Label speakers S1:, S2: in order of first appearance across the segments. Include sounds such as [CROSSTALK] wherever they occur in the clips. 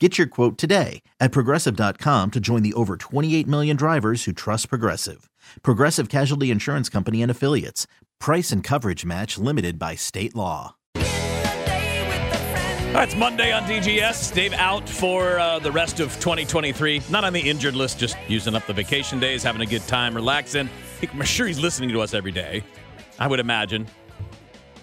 S1: Get your quote today at progressive.com to join the over 28 million drivers who trust Progressive. Progressive Casualty Insurance Company and Affiliates. Price and coverage match limited by state law.
S2: That's Monday on DGS. Dave out for uh, the rest of 2023. Not on the injured list, just using up the vacation days, having a good time, relaxing. I'm sure he's listening to us every day. I would imagine.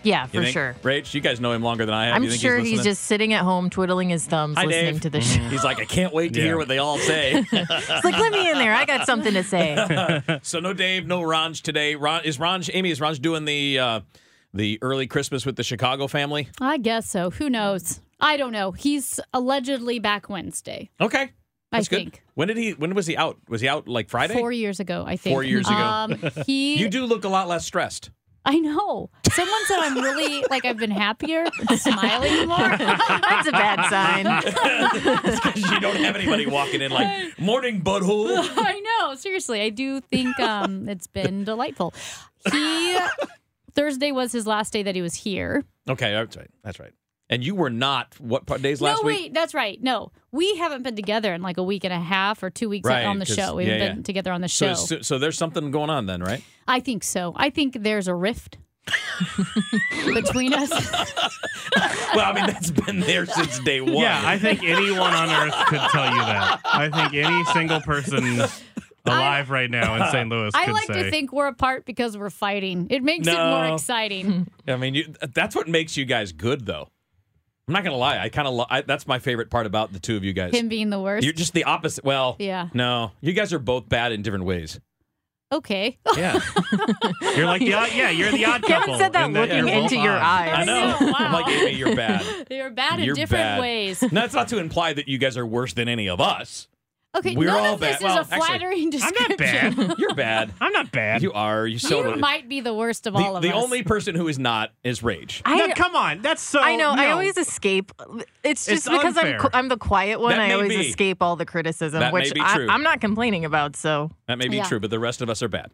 S3: Yeah, for
S2: think?
S3: sure.
S2: Rach, you guys know him longer than I have.
S3: I'm
S2: You think
S3: sure he's,
S2: listening?
S3: just sitting at home twiddling his thumbs,
S2: Hi,
S3: listening
S2: Dave.
S3: to the show. [LAUGHS]
S2: He's like, I can't wait to hear what they all say. [LAUGHS] [LAUGHS]
S3: It's like, let me in there. I got something to say.
S2: so no Dave, no Ranj today. Ron is Ranj. Amy is Ranj doing the uh, the early Christmas with the Chicago family.
S4: I guess so. Who knows? I don't know. He's allegedly back Wednesday.
S2: Okay,
S4: I
S2: that's good.
S4: think.
S2: When did he? When was he out? Was he out like Friday?
S4: Four years ago, I think.
S2: Four years ago.
S4: Um, he.
S2: You do look a lot less stressed.
S4: I know. Someone said I'm really like I've been happier, [LAUGHS] smiling more.
S3: That's a bad sign. [LAUGHS]
S2: Because you don't have anybody walking in like [LAUGHS] morning butthole.
S4: I know. Seriously, I do think um, it's been delightful. He Thursday was his last day that he was here.
S2: Okay, that's right. That's right. And you were not what part days last
S4: no,
S2: week?
S4: wait, that's right. No, we haven't been together in like a week and a half or two weeks
S2: Right,
S4: on the show. We
S2: yeah,
S4: haven't
S2: yeah.
S4: been together on the show.
S2: so, so there's something going on then, right?
S4: I think so. I think there's a rift [LAUGHS] between us. [LAUGHS]
S2: well, I mean that's been there since day one.
S5: Yeah, I think anyone on earth could tell you that. I think any single person alive right now in St. Louis
S4: I
S5: could
S4: like
S5: say.
S4: to think we're apart because we're fighting. It makes it more exciting.
S2: I mean, you, that's what makes you guys good, though. I'm not gonna lie. I kind of lo- I, that's my favorite part about the two of you guys.
S4: Him being the worst.
S2: You're just the opposite. Well,
S4: Yeah.
S2: No, you guys are both bad in different ways.
S4: okay.
S2: Yeah, [LAUGHS]
S5: You're like the odd, yeah, you're the odd couple.
S3: Kevin said that
S5: in
S3: looking
S5: you're both
S3: into your
S5: odd.
S3: eyes.
S2: I know.
S4: know, [LAUGHS] wow.
S2: I'm like, Amy, you're bad. [LAUGHS]
S4: They're bad in
S2: You're
S4: different
S2: bad.
S4: ways.
S2: No, That's not to imply that you guys are worse than any of us.
S4: Okay,
S2: We're
S4: none
S2: all
S4: of this.
S2: Well,
S4: is a
S2: actually,
S4: description.
S5: I'm not bad. [LAUGHS]
S2: You're bad.
S5: I'm not bad.
S2: You are. You so.
S4: You might be the worst of
S2: the
S4: all of
S2: the
S4: us.
S2: The only person who is not is Rage.
S3: I,
S5: no, come on. That's so.
S3: I know. I always escape. It's
S5: It's
S3: just because I'm I'm the quiet one.
S2: That
S3: I always
S2: be.
S3: escape all the criticism,
S2: That may
S3: which
S2: be
S3: I,
S2: true.
S3: I'm not complaining about. So
S2: That may be
S4: Yeah.
S2: true, but the rest of us are bad.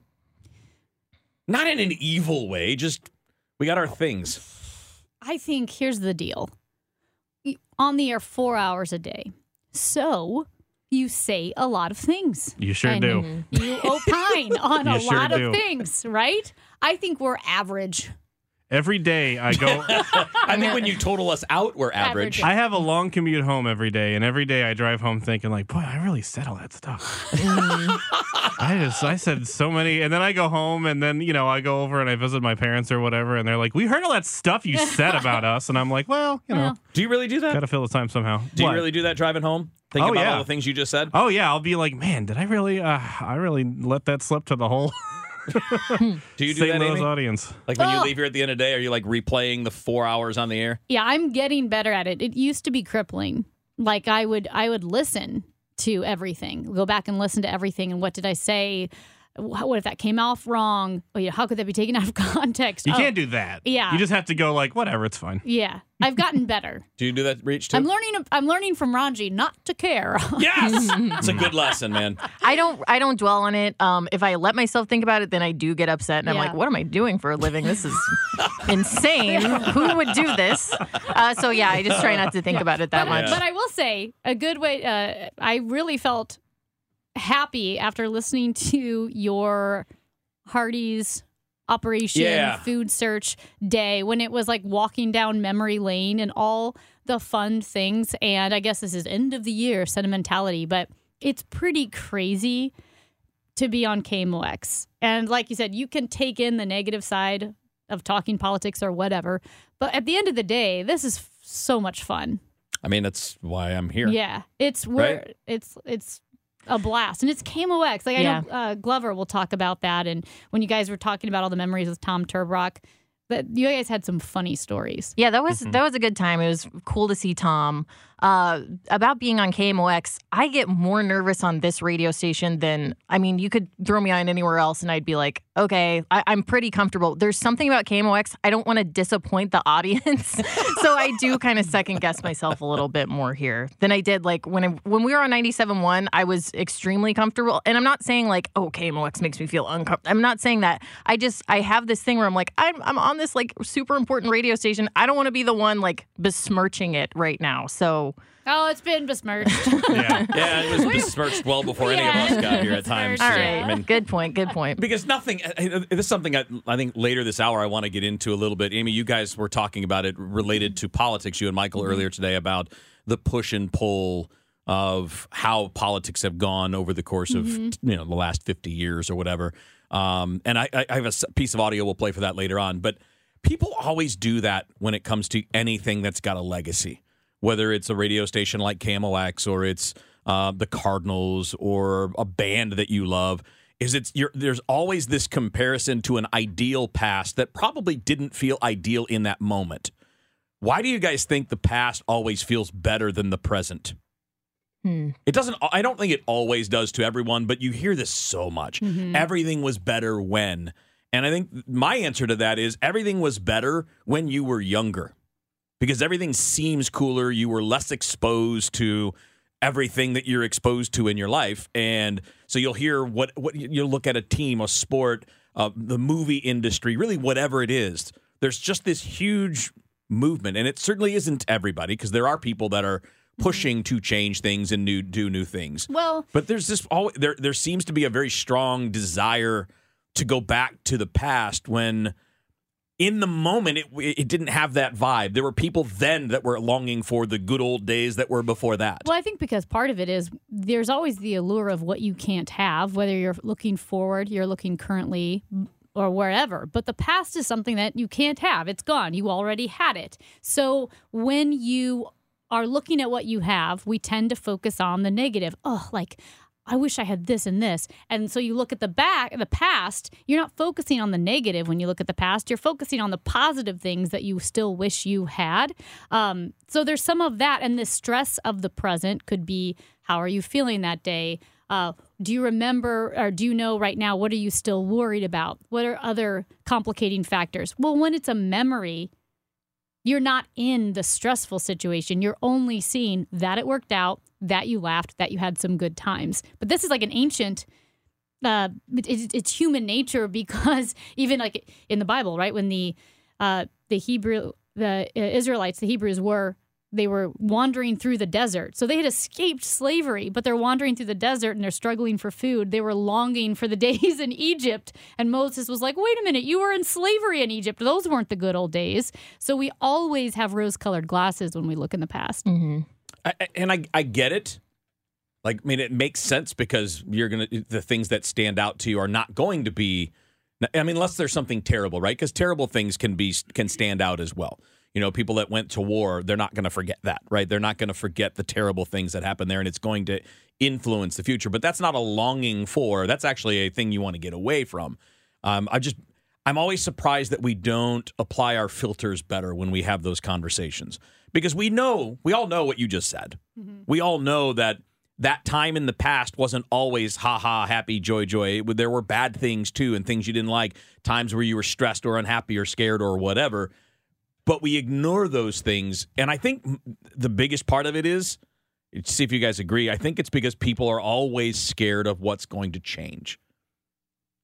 S2: Not in an evil way. Just we got our things.
S4: I think here's the deal. On the air four hours a day. So you say a lot of things.
S5: You sure
S4: and
S5: do.
S4: You opine [LAUGHS] on a
S5: sure
S4: lot
S5: do.
S4: of things, right? I think we're average.
S5: Every day I go. [LAUGHS]
S2: I think when you total us out, we're average.
S4: Average.
S5: I have a long commute home every day, and every day I drive home thinking like, boy, I really said all that stuff. [LAUGHS] I just I said so many, and then I go home, and then you know I go over and I visit my parents or whatever, and they're like, we heard all that stuff you said about us, and I'm like, well, you know,
S4: Well.
S2: Do you really do that?
S5: got to fill the time somehow.
S2: Do you
S5: What?
S2: really do that driving home? Think
S5: Oh,
S2: about
S5: yeah.
S2: all the things you just said.
S5: Oh yeah, I'll be like, man, did I really? Uh, I really let that slip to the whole
S2: Do you do
S5: St.
S2: that,
S5: Louis
S2: Amy?
S5: audience.
S2: Like when you
S4: Oh.
S2: leave here at the end of the day, are you like replaying the four hours on the air?
S4: Yeah, I'm getting better at it. It used to be crippling. Like I would I would listen to everything, go back and listen to everything and what did I say? Wh- What if that came off wrong? Oh, yeah, how could that be taken [LAUGHS] out of context?
S5: You
S4: Oh,
S5: can't do that.
S4: Yeah.
S5: You just have to go like, whatever, it's fine.
S4: Yeah, I've gotten better. [LAUGHS]
S2: Do you do that reach too?
S4: I'm learning. I'm learning from Ranji not to care. [LAUGHS]
S2: yes, it's a good lesson, man.
S3: I don't I don't dwell on it. Um, if I let myself think about it, then I do get upset, and I'm like, what am I doing for a living? This is insane. Who would do this? Uh, so yeah, I just try not to think about it that
S4: but,
S3: much.
S4: but I will say a good way. Uh, I really felt happy after listening to your Hardy's Operation
S2: Yeah.
S4: Food Search Day when it was like walking down memory lane and all the fun things. And I guess this is end of the year sentimentality, but it's pretty crazy to be on KMOX. And like you said, you can take in the negative side of talking politics or whatever. But at the end of the day, this is f- so much fun.
S2: I mean, that's why I'm here.
S4: Yeah, it's where
S2: Right?
S4: it's it's a blast, and it's KMOX. Like I
S3: Yeah.
S4: know uh, Glover will talk about that, and when you guys were talking about all the memories with Tom Terbrock, that you guys had some funny stories.
S3: Yeah, that was that was a good time. It was cool to see Tom. Uh, about being on KMOX, I get more nervous on this radio station than I mean. You could throw me on anywhere else, and I'd be like, okay, I, I'm pretty comfortable. There's something about KMOX. I don't want to disappoint the audience, [LAUGHS] so I do kind of second guess myself a little bit more here than I did like when I, when we were on 97.1. I was extremely comfortable, and I'm not saying like, oh, KMOX makes me feel uncomfortable. I'm not saying that. I just I have this thing where I'm like, I'm I'm on this like super important radio station. I don't want to be the one like besmirching it right now. So
S4: Oh, it's been besmirched. [LAUGHS]
S5: Yeah.
S2: Yeah, it was [LAUGHS] besmirched well before any of us got here at times.
S3: all
S2: so,
S3: right,
S2: I mean,
S3: good point. Good point.
S2: because nothing this is something I, I think later this hour i want to get into a little bit amy you guys were talking about it related to politics you and michael earlier today about the push and pull of how politics have gone over the course of you know the last 50 years or whatever um, and I, I have a piece of audio we'll play for that later on but people always do that when it comes to anything that's got a legacy whether it's a radio station like KMOX or it's uh, the Cardinals or a band that you love, is it's you're, there's always this comparison to an ideal past that probably didn't feel ideal in that moment. Why do you guys think the past always feels better than the present?
S3: Hmm.
S2: It doesn't. I don't think it always does to everyone, but you hear this so much. Everything was better when, and I think my answer to that is everything was better when you were younger because everything seems cooler. You were less exposed to everything that you're exposed to in your life, and so you'll hear what what you'll look at a team, a sport, uh, the movie industry, really whatever it is. There's just this huge movement, and it certainly isn't everybody because there are people that are pushing to change things and new do new things.
S4: well,
S2: But there's this always there there seems to be a very strong desire to go back to the past when in the moment it it didn't have that vibe. There were people then that were longing for the good old days that were before that.
S4: Well, I think because part of it is there's always the allure of what you can't have, whether you're looking forward, you're looking currently, mm, or wherever. But the past is something that you can't have. It's gone. You already had it. So when you are looking at what you have, we tend to focus on the negative. Oh, like, I wish I had this and this. And so you look at the back, the past, you're not focusing on the negative when you look at the past. You're focusing on the positive things that you still wish you had. Um, so there's some of that. And the stress of the present could be how are you feeling that day? Uh, do you remember or do you know right now what are you still worried about? What are other complicating factors? Well, when it's a memory, you're not in the stressful situation. You're only seeing that it worked out, that you laughed, that you had some good times. But this is like an ancient. Uh, it- it's, human nature [LAUGHS] because even like in the Bible, right? When the uh, the Hebrew the uh, Israelites, the Hebrews were they were wandering through the desert. So they had escaped slavery, but they're wandering through the desert and they're struggling for food. They were longing for the [LAUGHS] days in Egypt. And Moses was like, wait a minute, you were in slavery in Egypt. Those weren't the good old days. So we always have rose colored glasses when we look in the past.
S3: hmm
S2: I, and I I get it. Like I mean, it makes sense because you're gonna the things that stand out to you are not going to be. I mean, unless there's something terrible, right? Because terrible things can be can stand out as well. You know, people that went to war, they're not going to forget that, right? They're not going to forget the terrible things that happened there, and it's going to influence the future. But that's not a longing for. That's actually a thing you want to get away from. Um, I just, I'm always surprised that we don't apply our filters better when we have those conversations because we know, we all know what you just said. Mm-hmm. We all know that that time in the past wasn't always ha ha, happy, joy, joy. It- There were bad things too and things you didn't like, times where you were stressed or unhappy or scared or whatever. But we ignore those things. And I think the biggest part of it is, see if you guys agree, I think it's because people are always scared of what's going to change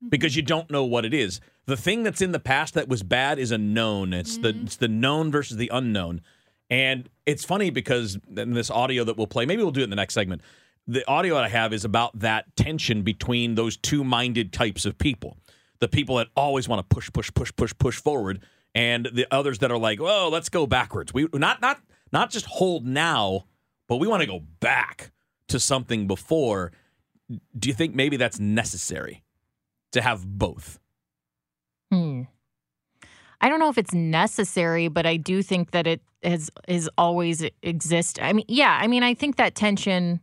S2: mm-hmm. because you don't know what it is. The thing that's in the past that was bad is a known. It's the mm-hmm. it's the known versus the unknown. And it's funny because in this audio that we'll play, maybe we'll do it in the next segment. The audio I have is about that tension between those two minded types of people. the people that always want to push, push, push, push, push forward, and the others that are like, "Oh, let's go backwards." We not not not just hold now, but we want to go back to something before. Do you think maybe that's necessary to have both?
S3: Hmm. I don't know if it's necessary, but I do think that it has has always exist. I mean, yeah, I mean, I think that tension.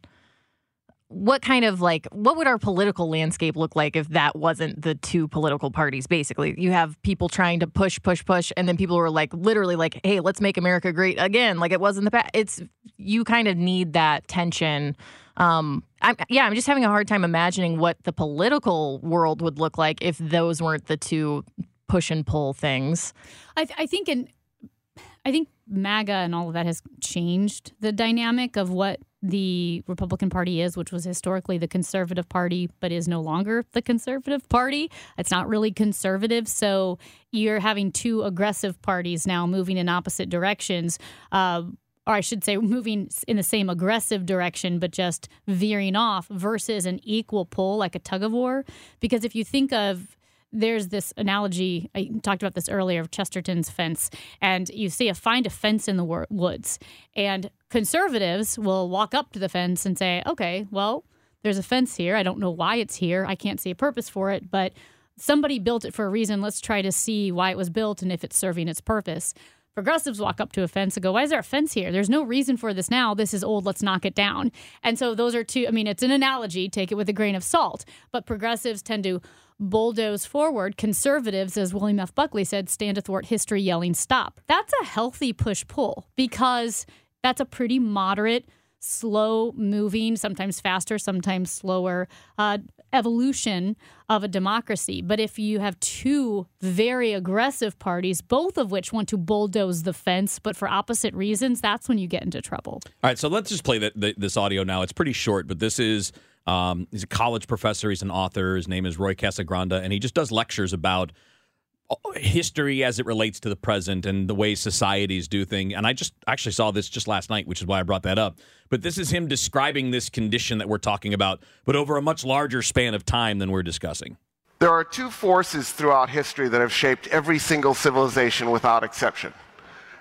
S3: What kind of like what would our political landscape look like if that wasn't the two political parties? Basically, you have people trying to push, push, push, and then people who are like literally like, "Hey, let's make America great again," like it was in the past. It's you kind of need that tension. Um, I'm, yeah, I'm just having a hard time imagining what the political world would look like if those weren't the two push and pull things.
S4: I, th- I think in I think MAGA and all of that has changed the dynamic of what the Republican Party is, which was historically the conservative party, but is no longer the conservative party. It's not really conservative. So you're having two aggressive parties now moving in opposite directions. Uh, or I should say, moving in the same aggressive direction, but just veering off versus an equal pull, like a tug of war. Because if you think of there's this analogy I talked about this earlier of Chesterton's fence, and you see a find a fence in the woods, and conservatives will walk up to the fence and say, "Okay, well, there's a fence here. I don't know why it's here. I can't see a purpose for it, but somebody built it for a reason. Let's try to see why it was built and if it's serving its purpose." Progressives walk up to a fence and go, Why is there a fence here? There's no reason for this now. This is old. Let's knock it down. And so those are two, I mean, it's an analogy. Take it with a grain of salt. But progressives tend to bulldoze forward. Conservatives, as William F. Buckley said, stand athwart history yelling stop. That's a healthy push pull because that's a pretty moderate, slow moving, sometimes faster, sometimes slower uh, evolution of a democracy. But if you have two very aggressive parties, both of which want to bulldoze the fence, but for opposite reasons, that's when you get into trouble.
S2: All right, so let's just play the, the, this audio now. It's pretty short, but this is um, he's a college professor. He's an author. His name is Roy Casagranda, and he just does lectures about uh, history as it relates to the present and the way societies do things. And I just actually saw this just last night, which is why I brought that up. But this is him describing this condition that we're talking about, but over a much larger span of time than we're discussing.
S6: There are two forces throughout history that have shaped every single civilization without exception.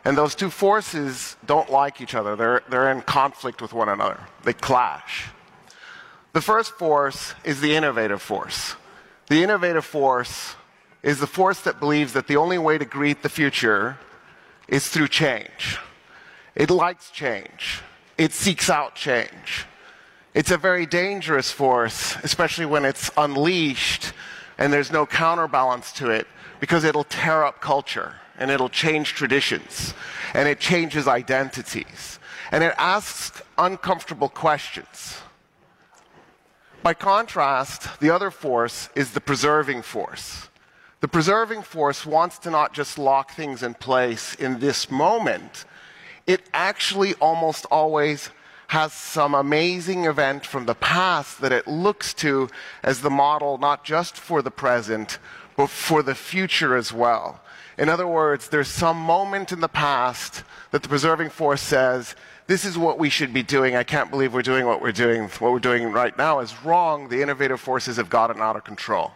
S6: And those two forces don't like each other. They're, they're in conflict with one another. They clash. The first force is the innovative force. The innovative force is the force that believes that the only way to greet the future is through change. It likes change, it seeks out change. It's a very dangerous force, especially when it's unleashed and there's no counterbalance to it, because it'll tear up culture and it'll change traditions and it changes identities and it asks uncomfortable questions. By contrast, the other force is the preserving force. The preserving force wants to not just lock things in place in this moment, it actually almost always has some amazing event from the past that it looks to as the model not just for the present, but for the future as well. In other words, there's some moment in the past that the preserving force says, this is what we should be doing. I can't believe we're doing what we're doing. What we're doing right now is wrong. The innovative forces have gotten out of control.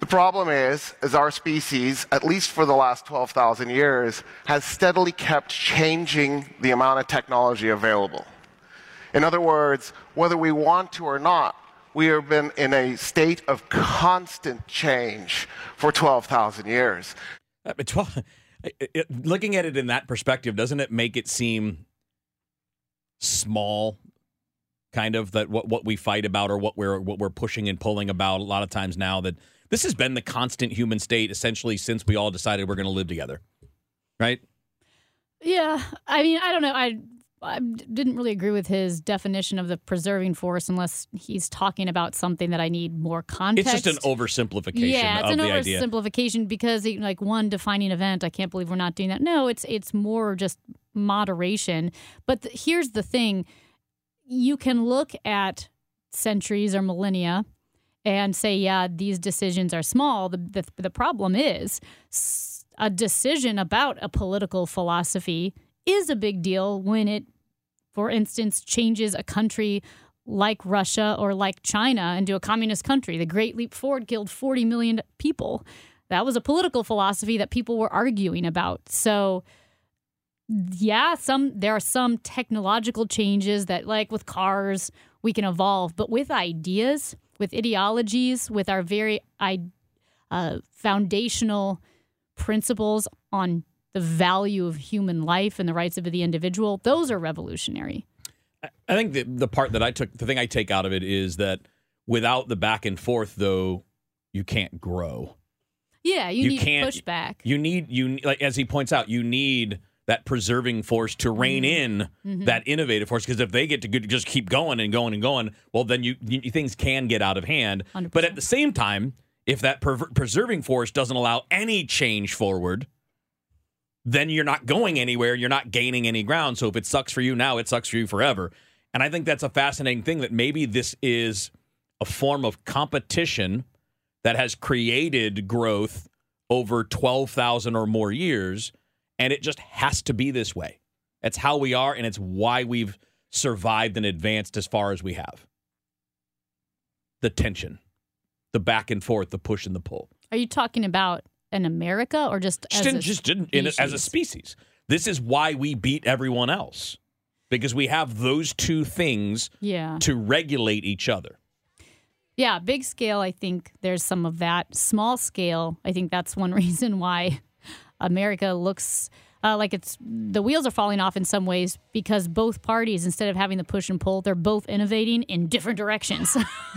S6: The problem is, is our species, at least for the last 12,000 years, has steadily kept changing the amount of technology available. In other words, whether we want to or not, we have been in a state of constant change for 12,000 years.
S2: Uh, 12, [LAUGHS] it, looking at it in that perspective, doesn't it make it seem small? Kind of that what what we fight about or what we're what we're pushing and pulling about a lot of times now that this has been the constant human state essentially since we all decided we're going to live together, right?
S4: Yeah, I mean, I don't know. I I didn't really agree with his definition of the preserving force unless he's talking about something that I need more context.
S2: It's just an oversimplification.
S4: Yeah, it's
S2: an
S4: oversimplification because like one defining event. I can't believe we're not doing that. No, it's it's more just moderation. But the, here's the thing: you can look at centuries or millennia and say, yeah, these decisions are small. The the, the problem is a decision about a political philosophy is a big deal when it, for instance, changes a country like Russia or like China into a communist country. The Great Leap Forward killed 40 million people. That was a political philosophy that people were arguing about. So, yeah, some there are some technological changes that, like with cars, we can evolve, but with ideas, with ideologies, with our very uh, foundational principles on the value of human life and the rights of the individual, those are revolutionary.
S2: I think the the part that I took, the thing I take out of it is that without the back and forth, though, you can't grow.
S4: Yeah, you,
S2: You
S4: need
S2: can't-
S4: pushback.
S2: You need you like as he points out, you need that preserving force to rein mm-hmm. in mm-hmm. that innovative force because if they get to just keep going and going and going, well, then you, you things can get out of hand.
S4: 100%.
S2: But at the same time, if that perver- preserving force doesn't allow any change forward, then you're not going anywhere. You're not gaining any ground. So if it sucks for you now, it sucks for you forever. And I think that's a fascinating thing that maybe this is a form of competition that has created growth over 12,000 or more years. And it just has to be this way. It's how we are, and it's why we've survived and advanced as far as we have. The tension, the back and forth, the push and the pull.
S4: Are you talking about in America or just
S2: Just,
S4: as
S2: in,
S4: a
S2: just in, in, as a species. This is why we beat everyone else because we have those two things
S4: Yeah.
S2: to regulate each other.
S4: Yeah, big scale, I think there's some of that. Small scale, I think that's one [LAUGHS] reason why America looks uh, like it's the wheels are falling off in some ways because both parties, instead of having the push and pull, they're both innovating in different directions. [LAUGHS] [LAUGHS]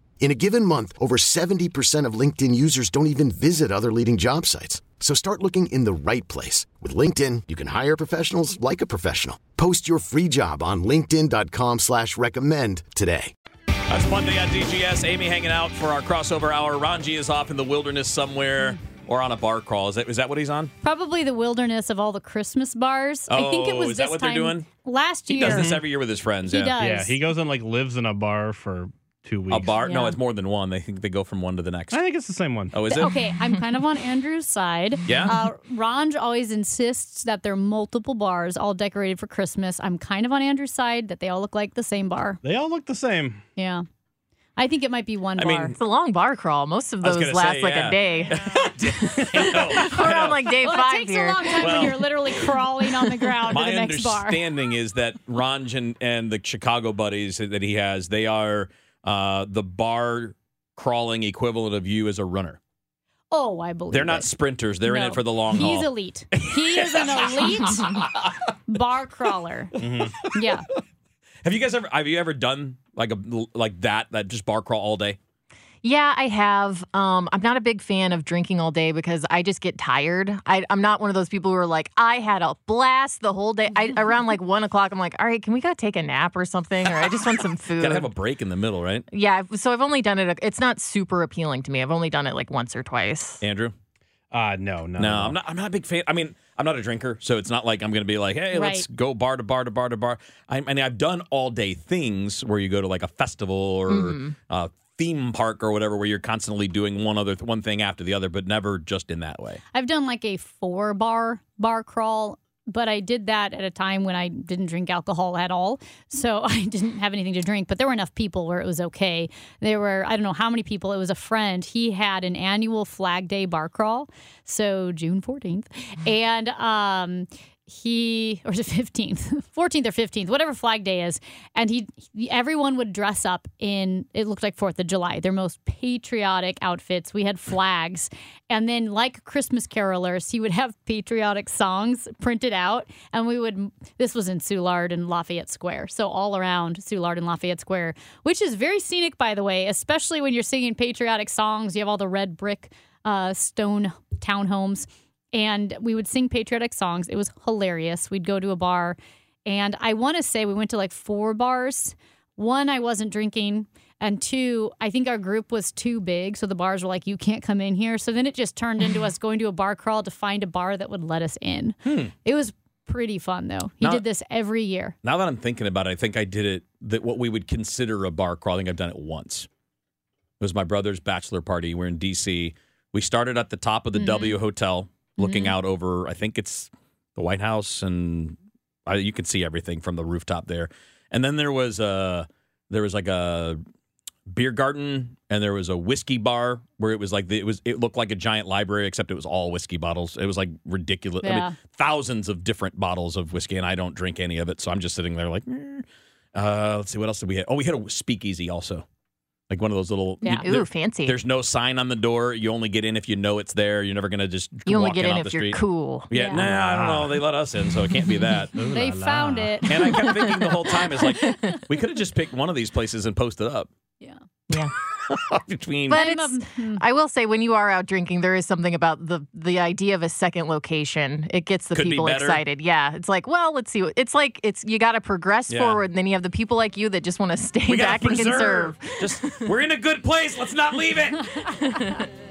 S7: In a given month, over 70% of LinkedIn users don't even visit other leading job sites. So start looking in the right place. With LinkedIn, you can hire professionals like a professional. Post your free job on linkedin.com slash recommend today.
S2: That's Monday at DGS. Amy hanging out for our crossover hour. Ranji is off in the wilderness somewhere or on a bar crawl. Is that, is that what he's on?
S4: Probably the wilderness of all the Christmas bars. I think it
S2: Oh,
S4: was
S2: is that
S4: this
S2: what they're doing?
S4: last year.
S2: He
S4: year.
S2: does this every year with his friends.
S4: He
S2: yeah.
S4: does.
S5: Yeah, he goes and like lives in a bar for two weeks.
S2: A bar? No, it's more than one. They think they go from one to the next.
S5: I think it's the same one.
S2: Oh, is it?
S4: Okay, I'm kind of on Andrew's side. [LAUGHS]
S2: Yeah?
S4: Uh, Ranj always insists that there are multiple bars all decorated for Christmas. I'm kind of on Andrew's side that they all look like the same bar.
S5: They all look the same.
S4: Yeah. I think it might be one
S2: I
S4: bar.
S2: mean,
S3: It's a long bar crawl. Most of those last
S2: say,
S3: like
S2: yeah.
S3: a day. [LAUGHS]
S2: I.
S3: We're on like day
S4: well,
S3: five
S4: it takes
S3: here.
S4: a long time
S2: Well-
S4: when you're literally crawling on the ground to
S2: My
S4: the next bar.
S2: understanding is that Ranj and, and the Chicago buddies that he has, they are uh, the bar crawling equivalent of you as a runner.
S4: Oh, I believe
S2: They're not
S4: it.
S2: sprinters. They're in it for the long
S4: He's
S2: haul.
S4: He's elite. He is an elite [LAUGHS] bar crawler.
S2: Mm-hmm.
S4: Yeah.
S2: Have you guys ever have you ever done like a like that that just bar crawl all day?
S3: Yeah, I have. Um, I'm not a big fan of drinking all day because I just get tired. I, I'm not one of those people who are like, I had a blast the whole day. I, around like one o'clock, I'm like, all right, can we go take a nap or something? Or I just want some [LAUGHS] food.
S2: Got to have a break in the middle, right?
S3: yeah, so I've only done it. It's not super appealing to me. I've only done it like once or twice.
S2: Andrew?
S5: Uh no, no.
S2: No, I'm not. I'm not a big fan. I mean, I'm not a drinker, so it's not like I'm going to be like, hey, let's go bar to bar to bar to bar. I, I mean, I've done all day things where you go to like a festival or
S4: Mm-hmm.
S2: a theme park or whatever where you're constantly doing one other one thing after the other, but never just in that way.
S4: I've done like a four bar bar crawl, but I did that at a time when I didn't drink alcohol at all. So [LAUGHS] I didn't have anything to drink, but there were enough people where it was okay. There were, I don't know how many people. It was a friend. He had an annual Flag Day bar crawl. So June 14th. And, um, he or the 15th 14th or 15th whatever flag day is. And he, he everyone would dress up in it looked like 4th of july their most patriotic outfits. We had flags. And then like christmas carolers he would have patriotic songs printed out. And we would this was in soulard and lafayette square. So all around soulard and lafayette square which is very scenic by the way especially when you're singing patriotic songs. You have all the red brick uh, stone townhomes and we would sing patriotic songs. It was hilarious. We'd go to a bar, and I want to say we went to like four bars. One, I wasn't drinking, and two, I think our group was too big, so the bars were like, "You can't come in here." So then it just turned into us going to a bar crawl to find a bar that would let us in. Hmm. It was pretty fun though. He
S2: Now-
S4: did this every year.
S2: Now that I'm thinking about it, I think I did it that what we would consider a bar crawl. I think I've done it once. It was my brother's bachelor party. We're in DC. We started at the top of the mm-hmm. W Hotel, looking out over. I think it's the White House, and uh, you can see everything from the rooftop there. And then there was a there was like a beer garden, and there was a whiskey bar where it was like the, it was it looked like a giant library, except it was all whiskey bottles. It was like ridiculous. I mean, thousands of different bottles of whiskey, and I don't drink any of it, so I'm just sitting there like. "Eh." Uh, let's see what else did we have. Oh, we had a speakeasy also, like one of those little.
S4: Yeah.
S3: Ooh, fancy.
S2: There's no sign on the door. You only get in if you know it's there. You're never gonna just
S3: you only
S2: walk
S3: get in
S2: off
S3: if
S2: the
S3: you're
S2: street.
S3: cool.
S2: Yeah,
S4: Yeah.
S2: nah, I don't know. They let us in, so it can't be that. [LAUGHS]
S4: They found it.
S2: And I kept thinking the whole time is like [LAUGHS] we could have just picked one of these places and posted up
S4: Yeah.
S3: Yeah. [LAUGHS]
S2: between.
S3: But
S4: I'm
S3: it's,
S4: hmm.
S3: I will say, when you are out drinking, there is something about the the idea of a second location. It gets the
S2: Could
S3: people
S2: better.
S3: excited. Yeah, it's like, well, let's see. what It's like it's you got to progress
S2: Yeah.
S3: forward, and then you have the people like you that just want to stay
S2: we
S3: back and
S2: preserve.
S3: conserve.
S2: Just we're in a good place. Let's not leave it. [LAUGHS]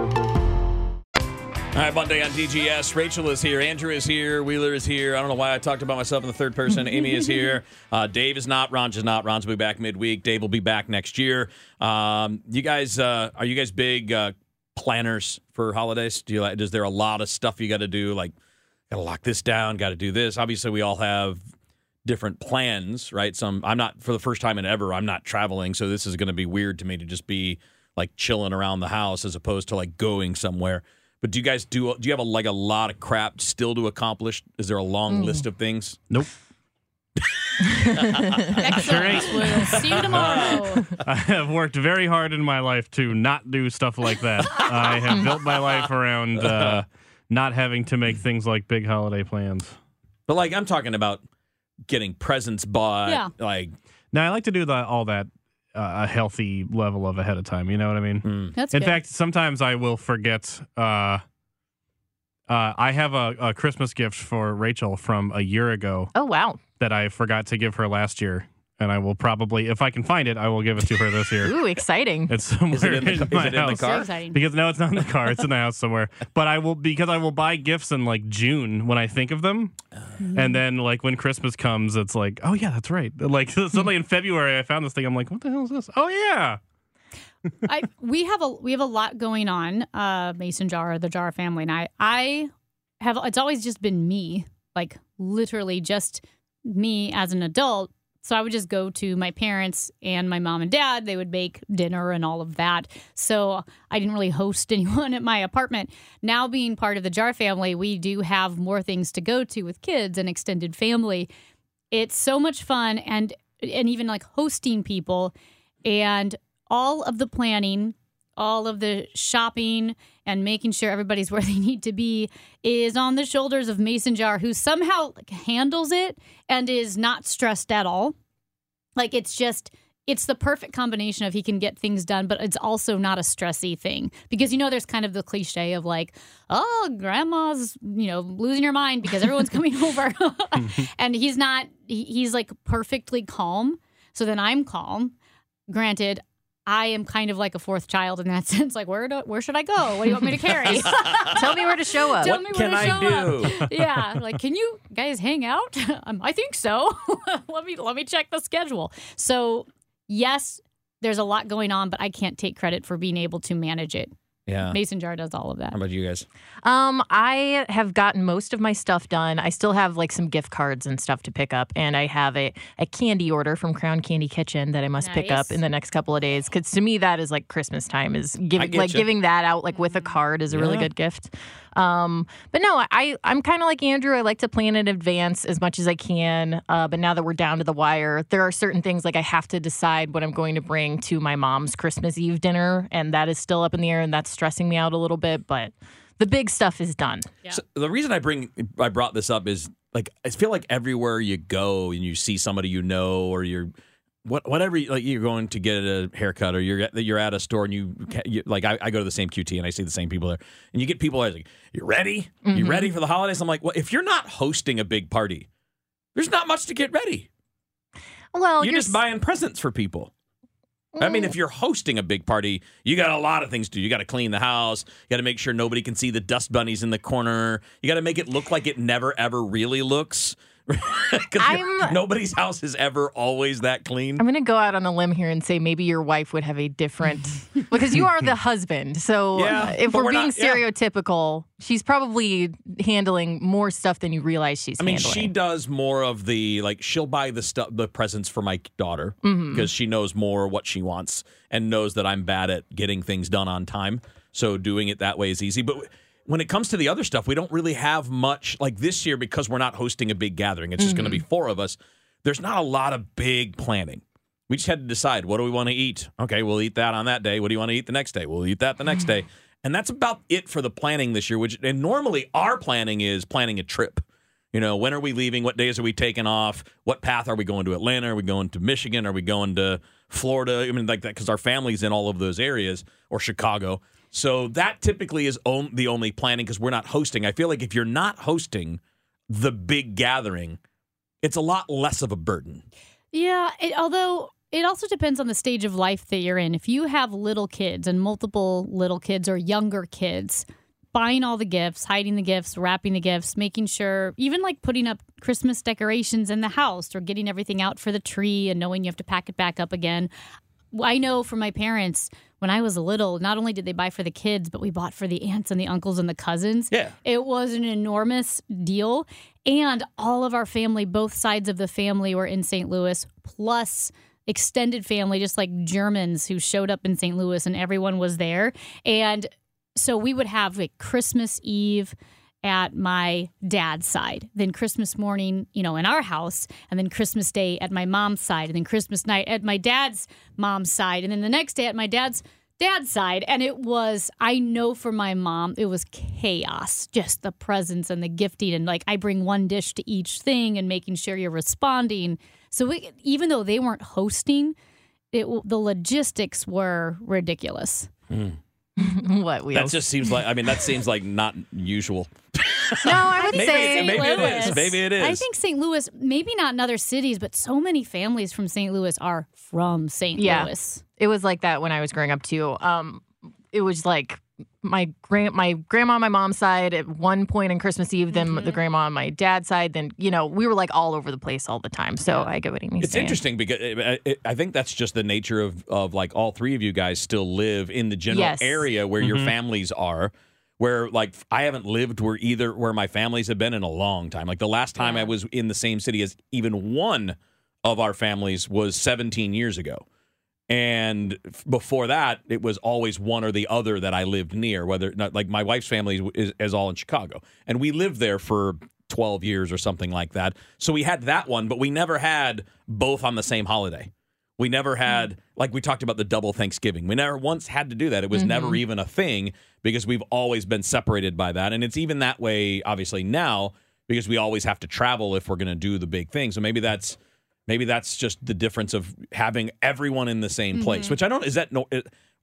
S2: All right, Monday on DGS. Rachel is here. Andrew is here. Wheeler is here. I don't know why I talked about myself in the third person. Amy is [LAUGHS] here. Uh, Dave is not. Ron is not. Ron's will be back midweek. Dave will be back next year. Um, you guys, uh, are you guys big uh, planners for holidays? Do you like? Is there a lot of stuff you got to do? Like, got to lock this down. Got to do this. Obviously, we all have different plans, right? Some. I'm not for the first time in ever. I'm not traveling, so this is going to be weird to me to just be like chilling around the house as opposed to like going somewhere. But do you guys do? Do you have a, like a lot of crap still to accomplish? Is there a long list of things?
S5: Nope. [LAUGHS]
S4: Excellent. We'll see you tomorrow. [LAUGHS]
S5: I have worked very hard in my life to not do stuff like that. I have [LAUGHS] built my life around uh, not having to make things like big holiday plans.
S2: But like I'm talking about getting presents bought.
S4: Yeah.
S2: Like
S5: Now I like to do the, all that a healthy level of ahead of time. You know what I mean?
S4: That's
S5: In
S4: good.
S5: fact, sometimes I will forget. Uh, uh, I have a, a Christmas gift for Rachel from a year ago
S3: Oh wow!
S5: that I forgot to give her last year, and I will probably, if I can find it, I will give it to her this year.
S3: Ooh, exciting!
S5: It's somewhere
S2: Is it in the-
S5: in
S2: is
S5: my
S2: it in the
S5: house.
S4: so exciting.
S5: Because no, it's not in the car. It's in the house somewhere. But I will because I will buy gifts in like June when I think of them, and then like when Christmas comes, it's like, oh yeah, that's right. [LAUGHS] Like suddenly in February, I found this thing. I'm like, what the hell is this? Oh yeah.
S4: I we have a we have a lot going on. Uh, Mason Jar, the Jar family, and I. I have. It's always just been me, like literally just me as an adult. So I would just go to my parents and my mom and dad. They would make dinner and all of that. So I didn't really host [LAUGHS] anyone at my apartment. Now being part of the Jar family, we do have more things to go to with kids and extended family. It's so much fun and and even like hosting people and all of the planning, all of the shopping and making sure everybody's [LAUGHS] where they need to be is on the shoulders of Mason Jar who somehow like, handles it and is not stressed at all. Like it's just it's the perfect combination of he can get things done, but it's also not a stressy thing because you know there's kind of the cliche of like, oh, grandma's you know losing her mind because everyone's [LAUGHS] coming over, mm-hmm. [LAUGHS] and he's not. He's like perfectly calm. So then I'm calm. Granted, I am kind of like a fourth child in that [LAUGHS] sense. Like, where do, where should I go? What do you want me to carry? [LAUGHS]
S3: Tell me where to show up.
S4: Tell
S2: What
S4: me where
S2: can
S4: to
S2: I
S4: show
S2: do?
S4: up. [LAUGHS] Yeah, like, can you guys hang out? um, I think so. let me let me check the schedule. So, yes, there's a lot going on, but I can't take credit for being able to manage it.
S2: Yeah.
S4: Mason Jar does all of that.
S2: How about you guys?
S3: Um, I have gotten most of my stuff done. I still have like some gift cards and stuff to pick up, and I have a, a candy order from Crown Candy Kitchen that I must pick up in the next couple of days. Because to me, that is like Christmas time. Is giving like
S2: ya.
S3: giving that out like with a card is a really good gift. Um, but no, I I'm kind of like Andrew. I like to plan in advance as much as I can. Uh, but now that we're down to the wire, there are certain things like I have to decide what I'm going to bring to my mom's Christmas Eve dinner, and that is still up in the air, and that's stressing me out a little bit. But the big stuff is done.
S2: So the reason I bring I brought this up is like I feel like everywhere you go and you see somebody you know or you're what whatever you- like you're going to get a haircut or you're at, you're at a store and you, you like I, I go to the same QT and I see the same people there and you get people like you ready you mm-hmm. ready for the holidays I'm like well if you're not hosting a big party there's not much to get ready
S3: Well,
S2: you're
S3: you're
S2: just buying presents for people. I mean, if mm. you're hosting a big party, you got a lot of things to do. You got to clean the house. You got to make sure nobody can see the dust bunnies in the corner. You got to make it look like it never ever really looks. [LAUGHS] Because
S3: I'm-
S2: nobody's house is ever always that clean.
S3: I'm going to go out on a limb here and say maybe your wife would have a different [LAUGHS] because you are the husband. So
S2: Yeah,
S3: if we're,
S2: we're
S3: being
S2: not- yeah.
S3: stereotypical, she's probably handling more stuff than you realize she's
S2: I mean,
S3: handling.
S2: she does more of the like she'll buy the stuff, the presents for my daughter
S3: Mm-hmm.
S2: because she knows more what she wants and knows that I'm bad at getting things done on time. So doing it that way is easy. But when it comes to the other stuff, we don't really have much. Like this year, because we're not hosting a big gathering, it's just going to be
S3: Mm-hmm.
S2: four of us. There's not a lot of big planning. We just had to decide what do we want to eat. Okay, we'll eat that on that day. What do you want to eat the next day? We'll eat that the next day. [SIGHS] And that's about it for the planning this year. Which and normally our planning is planning a trip. You know, when are we leaving? What days are we taking off? What path are we going to Atlanta? Are we going to Michigan? Are we going to Florida? I mean, like that because our family's in all of those areas or Chicago. So that typically is on, the only planning because we're not hosting. I feel like if you're not hosting the big gathering, it's a lot less of a burden.
S4: Yeah, it, although it also depends on the stage of life that you're in. If you have little kids and multiple little kids or younger kids, buying all the gifts, hiding the gifts, wrapping the gifts, making sure, even like putting up Christmas decorations in the house or getting everything out for the tree and knowing you have to pack it back up again. I know for my parents when I was little, not only did they buy for the kids, but we bought for the aunts and the uncles and the cousins.
S2: Yeah.
S4: It was an enormous deal. And all of our family, both sides of the family were in St. Louis, plus extended family, just like Germans who showed up in St. Louis and everyone was there. And so we would have like Christmas Eve at my dad's side, then Christmas morning, you know, in our house, and then Christmas Day at my mom's side, and then Christmas night at my dad's mom's side, and then the next day at my dad's dad's side. And it was, I know for my mom, it was chaos, just the presents and the gifting. And like, I bring one dish to each thing and making sure you're responding. So we, even though they weren't hosting, it, the logistics were ridiculous. Hmm. [LAUGHS]
S3: what
S2: That just seems like I mean that seems like not usual. [LAUGHS]
S3: no, I would
S2: Maybe-
S3: say
S2: maybe it is.
S4: Louis.
S2: Maybe it is.
S4: I think St. Louis, maybe not in other cities, but so many families from St. Louis are from St.
S3: Yeah.
S4: Louis.
S3: it was like that when I was growing up too. Um, it was like my grand my grandma on my mom's side at one point on Christmas Eve, then
S4: Mm-hmm.
S3: the grandma on my dad's side. Then you know we were like all over the place all the time. So I get what he's
S2: It's
S3: saying.
S2: interesting because it, it, I think that's just the nature of, of like all three of you guys still live in the general
S3: Yes.
S2: area where your mm-hmm. families are. Where like I haven't lived where either where my families have been in a long time. Like the last time I was in the same city as even one of our families was 17 years ago. And before that, it was always one or the other that I lived near. Whether not, like my wife's family is, is all in Chicago, and we lived there for 12 years or something like that. So we had that one, but we never had both on the same holiday. We never hmm. had, like we talked about the double Thanksgiving. We never once had to do that. It was never mm-hmm. even a thing because we've always been separated by that. And it's even that way, obviously, now because we always have to travel if we're going to do the big thing. So maybe that's maybe that's just the difference of having everyone in the same place.
S4: Mm-hmm.
S2: Which I don't is that no.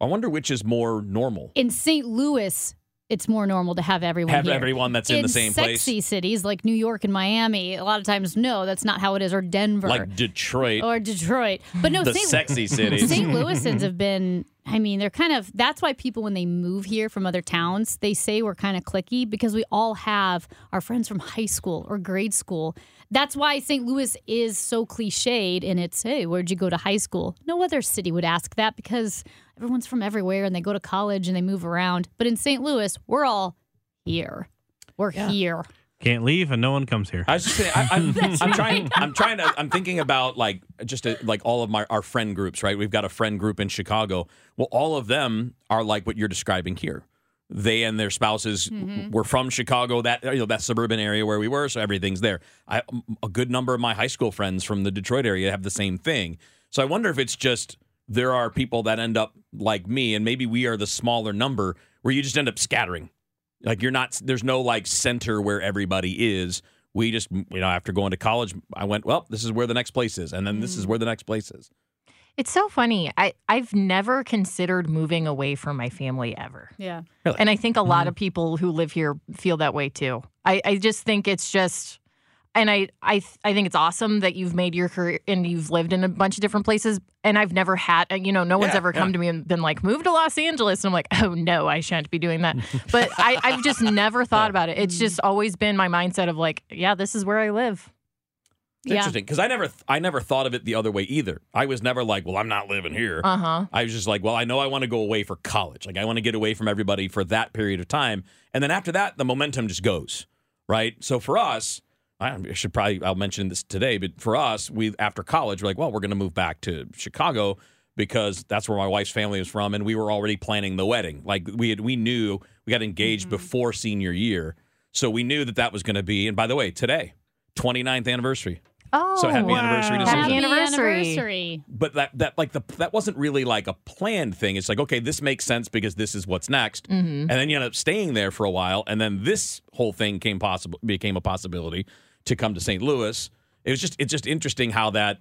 S2: I wonder which is more normal.
S4: In St. Louis, it's more normal to have everyone
S2: Have
S4: here.
S2: everyone that's in the same place.
S4: sexy cities like New York and Miami, a lot of times, no, that's not how it is, or Denver.
S2: Like Detroit,
S4: or Detroit. But no,
S2: the
S4: St.
S2: sexy cities.
S4: St. Louisans have been, I mean, they're kind of, that's why people, when they move here from other towns, they say we're kind of clicky because we all have our friends from high school or grade school. That's why St. Louis is so cliched and it's, hey, where'd you go to high school? No other city would ask that because everyone's from everywhere and they go to college and they move around. But in St. Louis, we're all here. We're here.
S5: Can't leave, and no one comes here.
S2: I was just saying, I, I'm, [LAUGHS] I'm trying. I'm trying to. I'm thinking about like just a, like all of my our friend groups. Right, we've got a friend group in Chicago. Well, all of them are like what you're describing here. They and their spouses mm-hmm. were from Chicago, that you know that suburban area where we were, so everything's there. I, a good number of my high school friends from the Detroit area have the same thing. So I wonder if it's just there are people that end up like me, and maybe we are the smaller number where you just end up scattering. Like you're not there's no like center where everybody is. We just you know after going to college, I went well. This is where the next place is, and then this is mm. where the next place is.
S3: It's so funny. I, I've never considered moving away from my family ever.
S4: Yeah.
S3: And I think a lot mm-hmm. of people who live here feel that way too. I, I just think it's just, and I, I, th- I think it's awesome that you've made your career and you've lived in a bunch of different places. And I've never had, uh, you know, no one's
S2: Yeah,
S3: ever come
S2: yeah.
S3: to me and been like, move to Los Angeles. And I'm like, oh no, I shan't be doing that. [LAUGHS] But I, I've just never thought about it. It's mm. just always been my mindset of like, yeah, this is where I live.
S2: It's
S4: Yeah.
S2: interesting because I never I never thought of it the other way either. I was never like, well, I'm not living here.
S3: Uh huh.
S2: I was just like, well, I know I want to go away for college. Like I want to get away from everybody for that period of time, and then after that, the momentum just goes right. So for us, I should probably I'll mention this today, but for us, we after college, we're like, well, we're going to move back to Chicago because that's where my wife's family is from, and we were already planning the wedding. Like we had, we knew we got engaged before senior year, so we knew that that was going to be. And by the way, today, 29th anniversary.
S3: Oh,
S2: So happy anniversary to
S3: Happy
S2: Susan.
S3: anniversary.
S4: anniversary.
S2: But that that like the that wasn't really like a planned thing. It's like okay, this makes sense because this is what's next, mm-hmm. and then you end up staying there for a while, and then this whole thing came possible became a possibility to come to St. Louis. It was just it's just interesting how that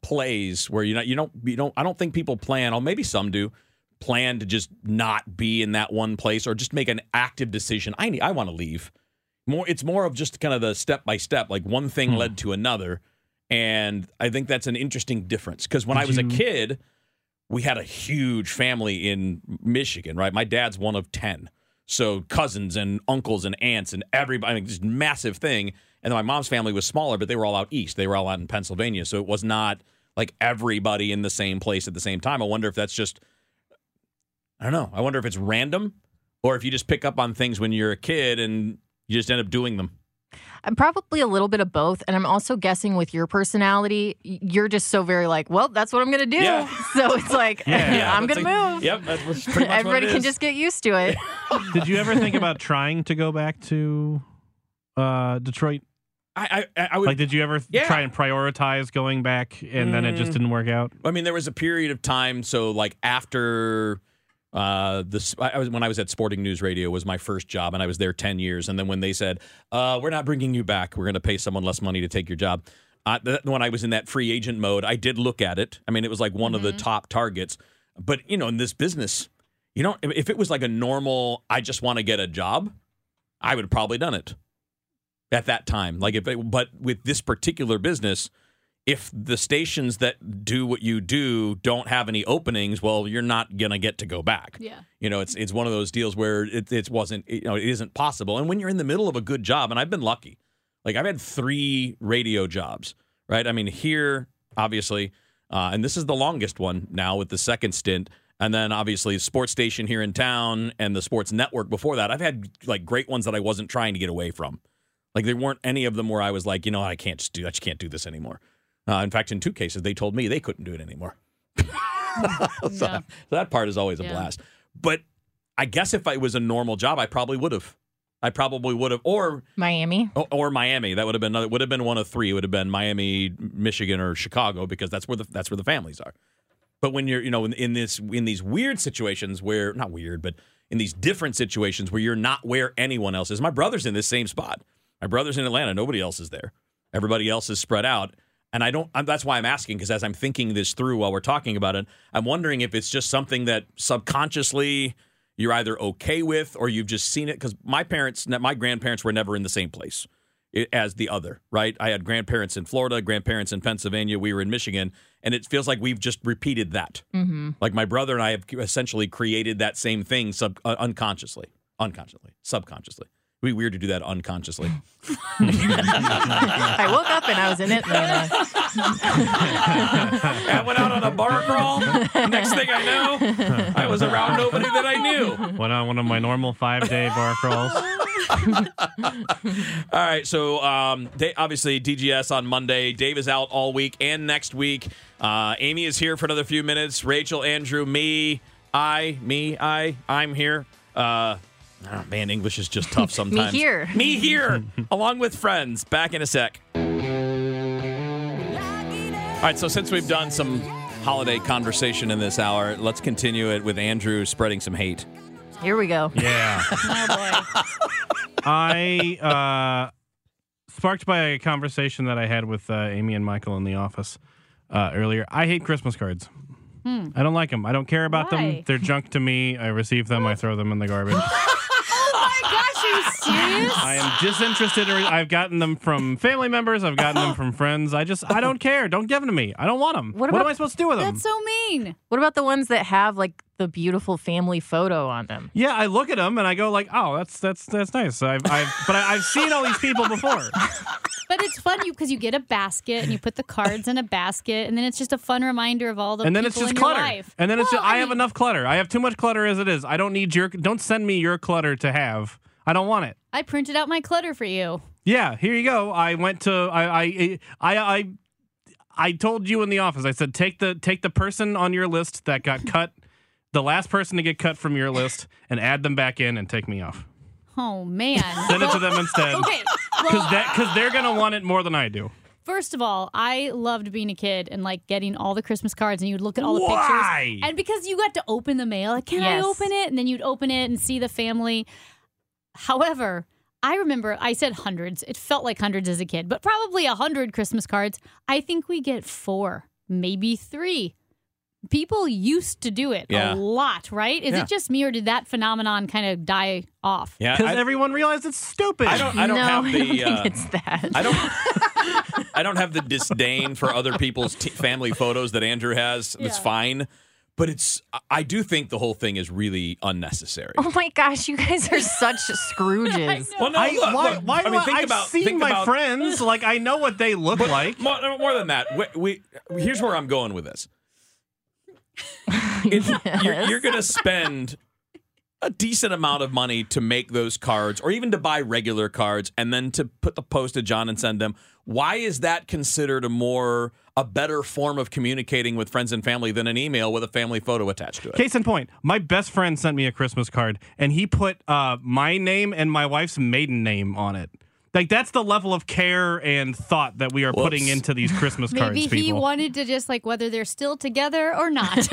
S2: plays where you know you don't you don't I don't think people plan. Oh, maybe some do plan to just not be in that one place or just make an active decision. I need I want to leave. More it's more of just kind of the step by step. Like one thing led hmm. to another. And I think that's an interesting difference because when I was a kid, we had a huge family in Michigan, right? My dad's one of 10. So cousins and uncles and aunts and everybody, I mean, just massive thing. And then my mom's family was smaller, but they were all out east. They were all out in Pennsylvania. So it was not like everybody in the same place at the same time. I wonder if that's just, I don't know. I wonder if it's random or if you just pick up on things when you're a kid and you just end up doing them.
S3: I'm probably a little bit of both. And I'm also guessing with your personality, you're just so very like, well, that's what I'm going to do.
S2: Yeah. [LAUGHS]
S3: So it's like,
S5: Yeah. [LAUGHS]
S3: I'm
S2: that's
S3: going to move.
S2: Yep. That's pretty much what
S3: Everybody can just get used to it. [LAUGHS]
S5: Did you ever think about trying to go back to uh, Detroit?
S2: I, I, I would
S5: Like, did you ever
S2: Yeah.
S5: try and prioritize going back, and then it just didn't work out?
S2: I mean, there was a period of time. So, like after uh, this, I was when I was at Sporting News Radio was my first job, and I was there ten years. And then when they said, uh, "We're not bringing you back. We're going to pay someone less money to take your job," uh, th- when I was in that free agent mode, I did look at it. I mean, it was like one of the top targets. But you know, in this business, you don't. If it was like a normal, I just want to get a job, I would have probably done it at that time. Like if, it, but with this particular business if the stations that do what you do don't have any openings, well, you're not gonna get to go back.
S4: Yeah.
S2: You know, it's it's one of those deals where it it wasn't you know it isn't possible. And when you're in the middle of a good job, and I've been lucky, like I've had three radio jobs, right? I mean, here obviously, uh, and this is the longest one now with the second stint. And then obviously sports station here in town and the sports network before that. I've had like great ones that I wasn't trying to get away from. Like there weren't any of them where I was like, you know, I can't just do I just can't do this anymore. Uh, in fact, in two cases, they told me they couldn't do it anymore. [LAUGHS] so, so that part is always a
S4: Yeah.
S2: blast. But I guess if it was a normal job, I probably would have. I probably would have, or
S3: Miami.
S2: or- or Miami. That would have been another, would have been one of three. It would have been Miami, Michigan, or Chicago because that's where the that's where the families are. But when you're, you know, in, in this in these weird situations where not weird, but in these different situations where you're not where anyone else is. My brother's in this same spot. My brother's in Atlanta. Nobody else is there. Everybody else is spread out. And I don't. I'm, that's why I'm asking because as I'm thinking this through while we're talking about it, I'm wondering if it's just something that subconsciously you're either okay with or you've just seen it. Because my parents, my grandparents were never in the same place as the other. Right? I had grandparents in Florida, grandparents in Pennsylvania. We were in Michigan, and it feels like we've just repeated that.
S3: Mm-hmm.
S2: Like my brother and I have essentially created that same thing sub uh, unconsciously, unconsciously, subconsciously. It'd be weird to do that unconsciously. [LAUGHS]
S3: I woke up and I was in it. And then, uh,
S2: I went out on a bar crawl. Next thing I know, I was around nobody that I knew.
S5: Went on one of my normal five day bar crawls. [LAUGHS]
S2: All right, so um, they, obviously DGS on Monday. Dave is out all week and next week. Uh, Amy is here for another few minutes. Rachel, Andrew, me, I, me, I, I'm here. Uh, oh, man, English is just tough [LAUGHS] sometimes.
S3: Me here.
S2: me here, along with friends. Back in a sec. All right, so since we've done some holiday conversation in this hour, let's continue it with Andrew spreading some hate.
S3: here we go.
S5: Yeah. [LAUGHS]
S4: Oh boy.
S5: I uh, sparked by a conversation that I had with uh, Amy and Michael in the office uh, earlier. I hate Christmas cards. I don't like them. I don't care about them. They're junk to me. I receive them. I throw them in the garbage. [LAUGHS]
S4: My gosh, are you serious?
S5: I am disinterested. in- I've gotten them from family members. I've gotten them from friends. I just, I don't care. Don't give them to me. I don't want them.
S3: What
S5: What,
S3: about-
S5: am I supposed to do with them?
S4: That's so mean.
S3: What about the ones that have like the beautiful family photo on them?
S5: Yeah, I look at them and I go like, oh, that's that's that's nice. I've, I've but I, I've seen all these people before.
S4: But it's fun you because you get a basket and you put the cards in a basket, and then it's just a fun reminder of all the
S5: and then
S4: people
S5: it's just
S4: in
S5: clutter.
S4: life.
S5: And then it's
S4: Well,
S5: just, I, have
S4: mean,
S5: enough clutter. I have too much clutter as it is. I don't need your. Don't send me your clutter to have. I don't want it.
S4: I printed out my clutter for you.
S5: Yeah, here you go. I went to I I I I I told you in the office. I said take the take the person on your list that got [LAUGHS] cut, the last person to get cut from your list, and add them back in and take me off.
S4: Oh man. [LAUGHS]
S5: Send it to them instead. [LAUGHS]
S4: Okay.
S5: Because
S4: Well,
S5: that because they're gonna want it more than I do.
S4: First of all, I loved being a kid and like getting all the Christmas cards, and you'd look at all the
S5: Why?
S4: pictures. And because you got to open the mail, like, can
S3: Yes.
S4: I open it? And then you'd open it and see the family. However, I remember I said hundreds. It felt like hundreds as a kid, but probably a hundred Christmas cards. I think we get four, maybe three. People used to do it
S2: Yeah.
S4: a lot, right? Is
S2: Yeah.
S4: it just me, or did that phenomenon kind of die off?
S2: Yeah,
S5: Because everyone realized it's stupid.
S2: I don't. I don't
S3: no,
S2: have
S3: I
S2: the.
S3: don't think
S2: uh,
S3: it's that.
S2: I don't. [LAUGHS] I don't have the disdain for other people's t- family photos that Andrew has. That's
S4: Yeah.
S2: fine, but it's. I do think the whole thing is really unnecessary.
S3: Oh my gosh, you guys are such [LAUGHS] Scrooges.
S2: Well, no,
S5: I,
S2: look,
S5: why,
S2: look,
S5: why
S2: I mean, think
S5: I've
S2: about.
S5: seen
S2: think
S5: my
S2: about,
S5: friends. [LAUGHS] Like I know what they look like.
S2: More, more than that, we, we here's where I'm going with this. It's, [LAUGHS] you're, you're going to spend a decent amount of money to make those cards, or even to buy regular cards, and then to put the postage on and send them. Why is that considered a more a better form of communicating with friends and family than an email with a family photo attached to it?
S5: Case in point, my best friend sent me a Christmas card, and he put uh, my name and my wife's maiden name on it. Like that's the level of care and thought that we are putting into these Christmas [LAUGHS] cards.
S4: Maybe he
S5: people.
S4: wanted to just like whether they're still together or not. [LAUGHS] [LAUGHS]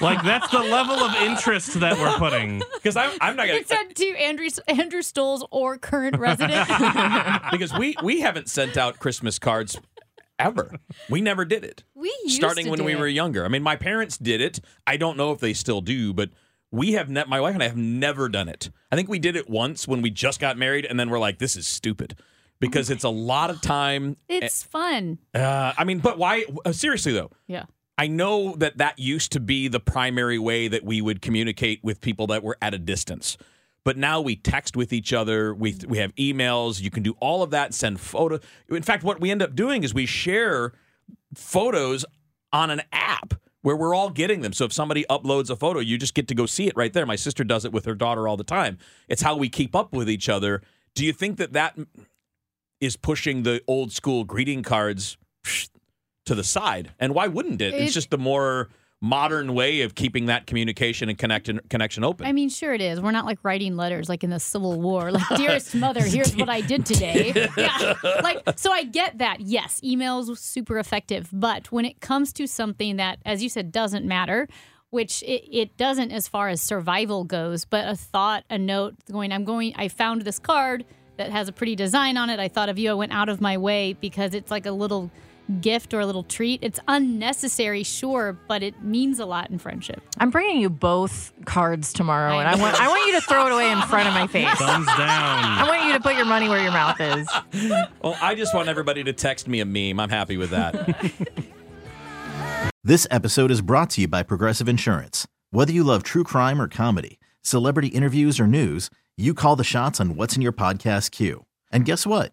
S5: like that's the level of interest that we're putting.
S2: Because I'm, I'm not going
S4: to send to Andrew Andrew Stoles or current resident.
S2: because we we haven't sent out Christmas cards ever. We never did it.
S4: We used
S2: starting
S4: to
S2: when
S4: do
S2: we
S4: it.
S2: were younger. I mean, my parents did it. I don't know if they still do, but we have ne- my wife and I have never done it. I think we did it once when we just got married, and then we're like, this is stupid because it's a lot of time.
S4: It's fun.
S2: Uh, I mean, but why? uh, seriously though.
S4: Yeah.
S2: I know that that used to be the primary way that we would communicate with people that were at a distance. But now we text with each other. We we have emails. You can do all of that. Send photos. In fact, what we end up doing is we share photos on an app where we're all getting them. So if somebody uploads a photo, you just get to go see it right there. My sister does it with her daughter all the time. It's how we keep up with each other. Do you think that that is pushing the old school greeting cards to the side? And why wouldn't it?
S4: It-
S2: it's just the more modern way of keeping that communication and connection connection open.
S4: I mean, sure it is. We're not like writing letters like in the Civil War, like dearest [LAUGHS] mother, here's what I did today. [LAUGHS] Yeah. Like so I get that. Yes, emails super effective, but when it comes to something that as you said doesn't matter, which it, it doesn't as far as survival goes, but a thought, a note going, I'm going I found this card. that has a pretty design on it. I thought of you. I went out of my way because it's like a little gift or a little treat. It's unnecessary, sure, but it means a lot in friendship.
S3: I'm bringing you both cards tomorrow, and I want I want you to throw it away in front of my face. [LAUGHS]
S5: Thumbs down.
S3: I want you to put your money where your mouth is.
S2: Well, I just want everybody to text me a meme. I'm happy with that. [LAUGHS]
S1: This episode is brought to you by Progressive Insurance. Whether you love true crime or comedy, celebrity interviews or news, you call the shots on what's in your podcast queue. And guess what?